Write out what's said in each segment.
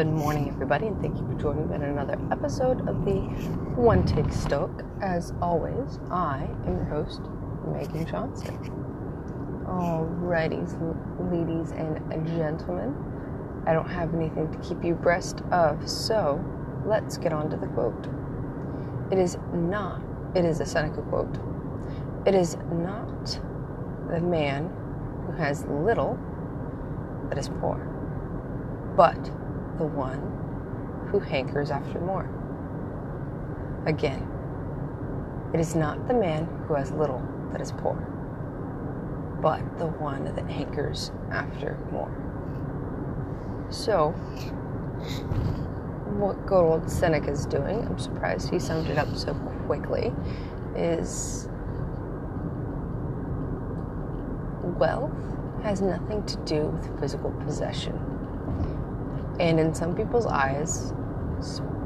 Good morning, everybody, and thank you for joining me in another episode of the One Take Stoic. As always, I am your host, Megan Johnston. Alrighty, ladies and gentlemen, I don't have anything to keep you abreast of, so let's get on to the quote. It is not, it is a Seneca quote. It is not the man who has little that is poor, but the one who hankers after more. Again, it is not the man who has little that is poor, but the one that hankers after more. So, what good old Seneca is doing, I'm surprised he summed it up so quickly, is wealth has nothing to do with physical possession. And in some people's eyes,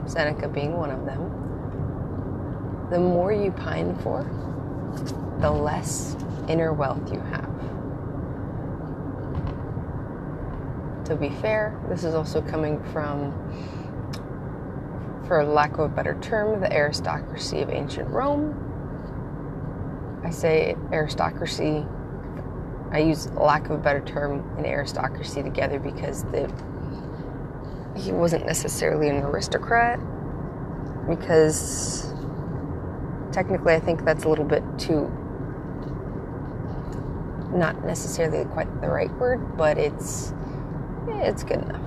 Seneca being one of them, the more you pine for, the less inner wealth you have. To be fair, this is also coming from, for lack of a better term, the aristocracy of ancient Rome. I say aristocracy I use lack of a better term and aristocracy together because the he wasn't necessarily an aristocrat because technically I think that's a little bit too not necessarily quite the right word, but it's it's good enough.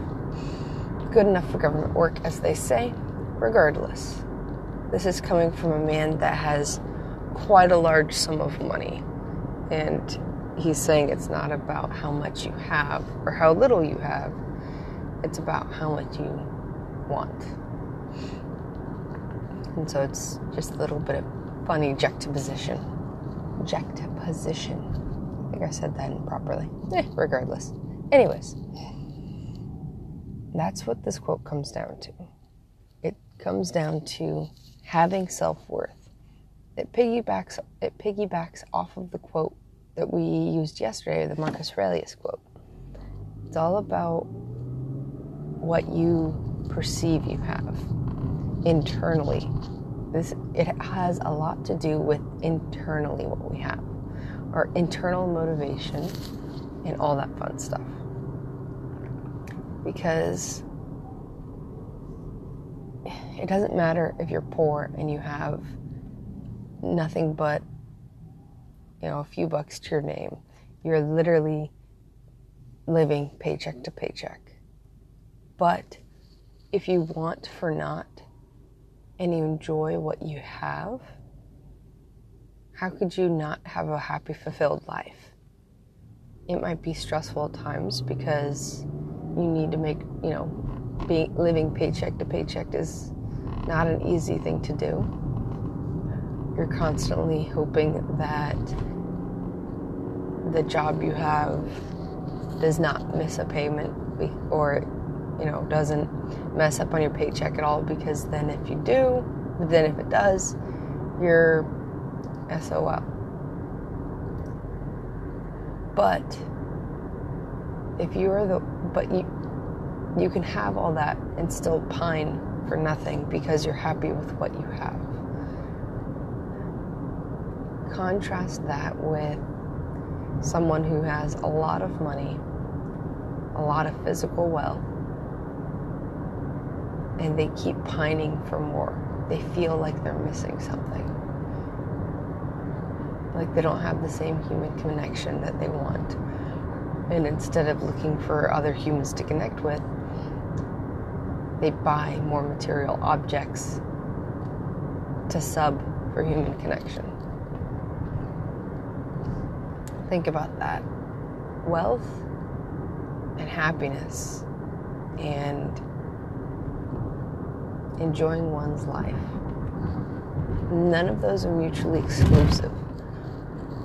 Good enough for government work as they say. Regardless. This is coming from a man that has quite a large sum of money and he's saying it's not about how much you have or how little you have, it's about how much you want. And so it's just a little bit of funny juxtaposition. Juxtaposition. I think I said that improperly. Eh, regardless. Anyways, that's what this quote comes down to. It comes down to having self worth. It piggybacks it piggybacks off of the quote that we used yesterday, the Marcus Aurelius quote. It's all about what you perceive you have internally. This it has a lot to do with internally what we have, our internal motivation, and all that fun stuff. Because it doesn't matter if you're poor and you have nothing but you know, a few bucks to your name. You're literally living paycheck to paycheck. But if you want for not and you enjoy what you have, how could you not have a happy, fulfilled life? It might be stressful at times because you need to make, you know, being living paycheck to paycheck is not an easy thing to do you're constantly hoping that the job you have does not miss a payment or you know doesn't mess up on your paycheck at all because then if you do then if it does you're SOL but if you are the but you you can have all that and still pine for nothing because you're happy with what you have. Contrast that with someone who has a lot of money, a lot of physical wealth, and they keep pining for more. They feel like they're missing something. Like they don't have the same human connection that they want. And instead of looking for other humans to connect with, they buy more material objects to sub for human connection. Think about that. Wealth and happiness and enjoying one's life. None of those are mutually exclusive.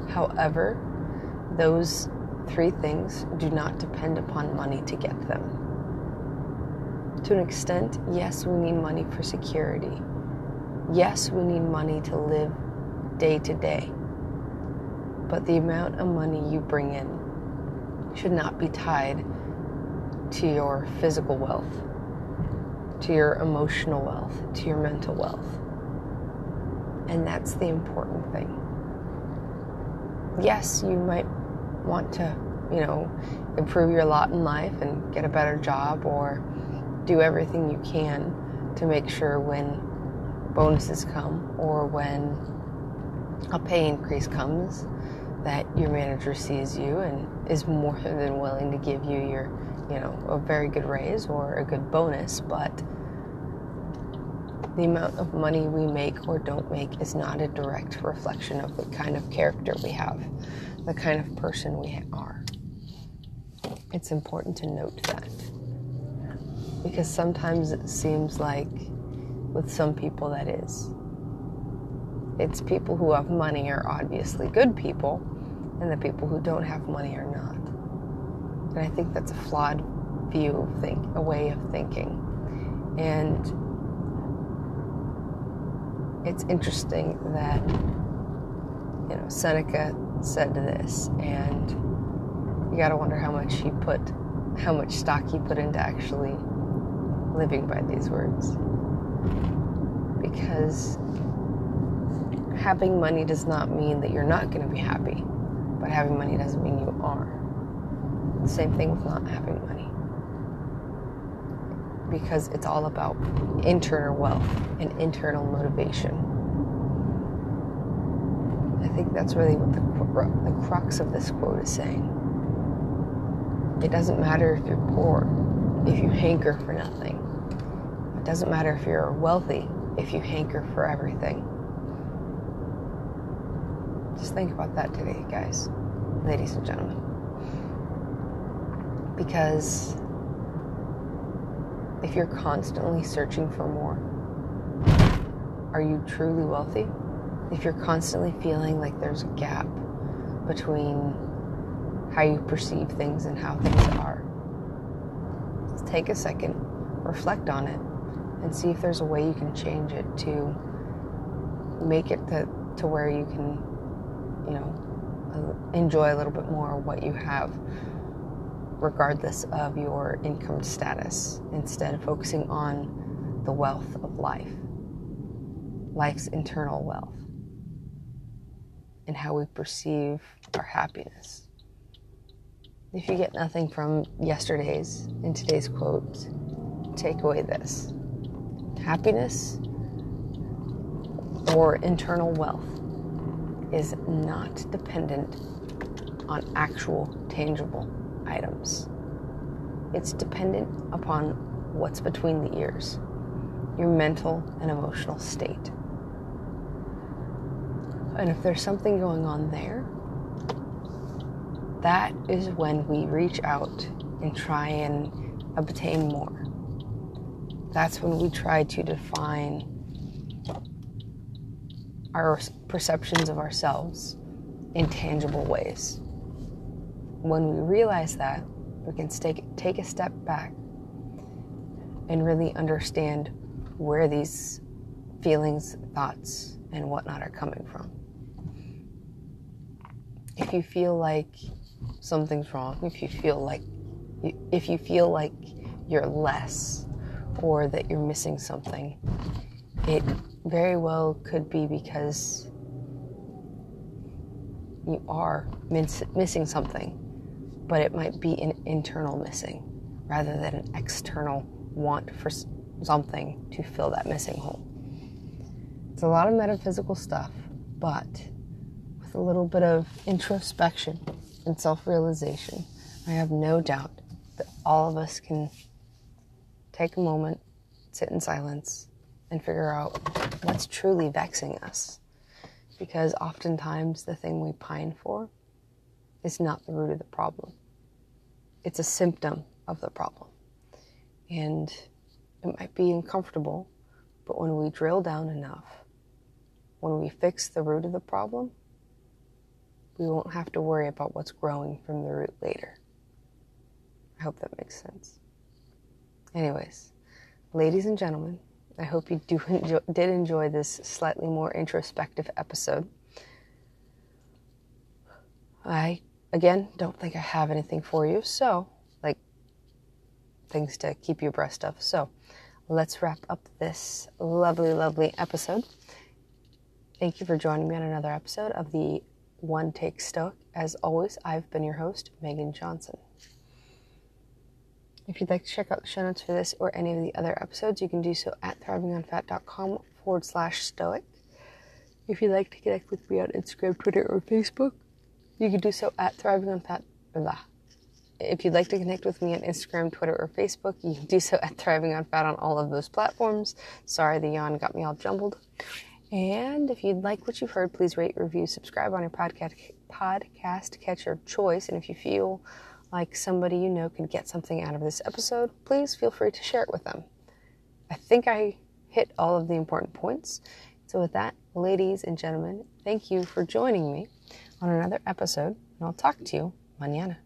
However, those three things do not depend upon money to get them. To an extent, yes, we need money for security. Yes, we need money to live day to day but the amount of money you bring in should not be tied to your physical wealth. To your emotional wealth, to your mental wealth. And that's the important thing. Yes, you might want to, you know, improve your lot in life and get a better job or do everything you can to make sure when bonuses come or when a pay increase comes that your manager sees you and is more than willing to give you your, you know, a very good raise or a good bonus, but the amount of money we make or don't make is not a direct reflection of the kind of character we have, the kind of person we are. It's important to note that. Because sometimes it seems like with some people that is. It's people who have money are obviously good people, and the people who don't have money are not. And I think that's a flawed view of think, a way of thinking. And it's interesting that you know Seneca said this, and you got to wonder how much he put, how much stock he put into actually living by these words. Because having money does not mean that you're not going to be happy, but having money doesn't mean you are. Same thing with not having money. Because it's all about internal wealth and internal motivation. I think that's really what the, the crux of this quote is saying. It doesn't matter if you're poor, if you hanker for nothing. It doesn't matter if you're wealthy, if you hanker for everything. Just think about that today, guys, ladies and gentlemen. Because if you're constantly searching for more, are you truly wealthy? If you're constantly feeling like there's a gap between how you perceive things and how things are, take a second, reflect on it, and see if there's a way you can change it to make it to, to where you can, you know, uh, enjoy a little bit more what you have, regardless of your income status, instead focusing on the wealth of life, life's internal wealth, and how we perceive our happiness. If you get nothing from yesterday's and today's quotes, take away this happiness or internal wealth is not dependent on actual tangible items. It's dependent upon what's between the ears, your mental and emotional state. And if there's something going on there, that is when we reach out and try and obtain more that's when we try to define our perceptions of ourselves in tangible ways. When we realize that, we can take, take a step back and really understand where these feelings, thoughts, and whatnot are coming from. If you feel like something's wrong, if you feel like if you feel like you're less or that you're missing something. It very well could be because you are miss- missing something, but it might be an internal missing rather than an external want for something to fill that missing hole. It's a lot of metaphysical stuff, but with a little bit of introspection and self realization, I have no doubt that all of us can take a moment, sit in silence, and figure out what's truly vexing us. Because oftentimes the thing we pine for is not the root of the problem, it's a symptom of the problem. And it might be uncomfortable, but when we drill down enough, when we fix the root of the problem, we won't have to worry about what's growing from the root later. I hope that makes sense. Anyways, ladies and gentlemen, I hope you do enjoy, did enjoy this slightly more introspective episode. I again don't think I have anything for you, so like things to keep you abreast of. So, let's wrap up this lovely, lovely episode. Thank you for joining me on another episode of the One Take Stoic. As always, I've been your host, Megan Johnson. If you'd like to check out the show notes for this or any of the other episodes, you can do so at thrivingonfat.com forward slash stoic. If you'd like to connect with me on Instagram, Twitter, or Facebook, you can do so at thrivingonfat. Blah. If you'd like to connect with me on Instagram, Twitter, or Facebook, you can do so at Thriving on Fat on all of those platforms. Sorry, the yawn got me all jumbled. And if you'd like what you've heard, please rate, review, subscribe on your podcast podcast catcher choice. And if you feel like somebody you know can get something out of this episode, please feel free to share it with them. I think I hit all of the important points. So, with that, ladies and gentlemen, thank you for joining me on another episode, and I'll talk to you mañana.